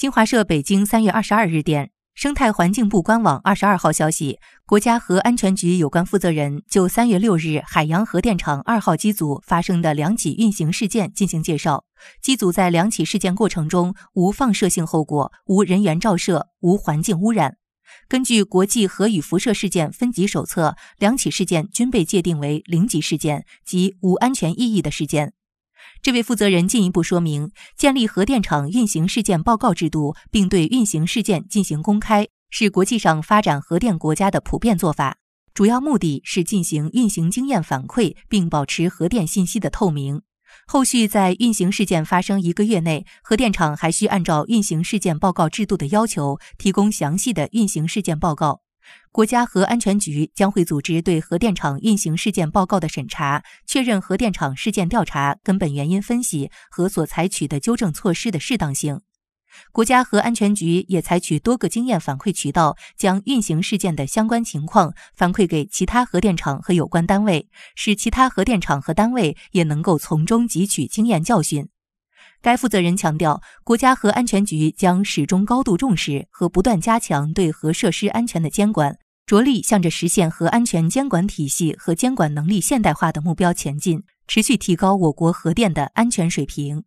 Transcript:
新华社北京三月二十二日电，生态环境部官网二十二号消息，国家核安全局有关负责人就三月六日海洋核电厂二号机组发生的两起运行事件进行介绍。机组在两起事件过程中无放射性后果，无人员照射，无环境污染。根据国际核与辐射事件分级手册，两起事件均被界定为零级事件及无安全意义的事件。这位负责人进一步说明，建立核电厂运行事件报告制度，并对运行事件进行公开，是国际上发展核电国家的普遍做法。主要目的是进行运行经验反馈，并保持核电信息的透明。后续在运行事件发生一个月内，核电厂还需按照运行事件报告制度的要求，提供详细的运行事件报告。国家核安全局将会组织对核电厂运行事件报告的审查，确认核电厂事件调查根本原因分析和所采取的纠正措施的适当性。国家核安全局也采取多个经验反馈渠道，将运行事件的相关情况反馈给其他核电厂和有关单位，使其他核电厂和单位也能够从中汲取经验教训。该负责人强调，国家核安全局将始终高度重视和不断加强对核设施安全的监管，着力向着实现核安全监管体系和监管能力现代化的目标前进，持续提高我国核电的安全水平。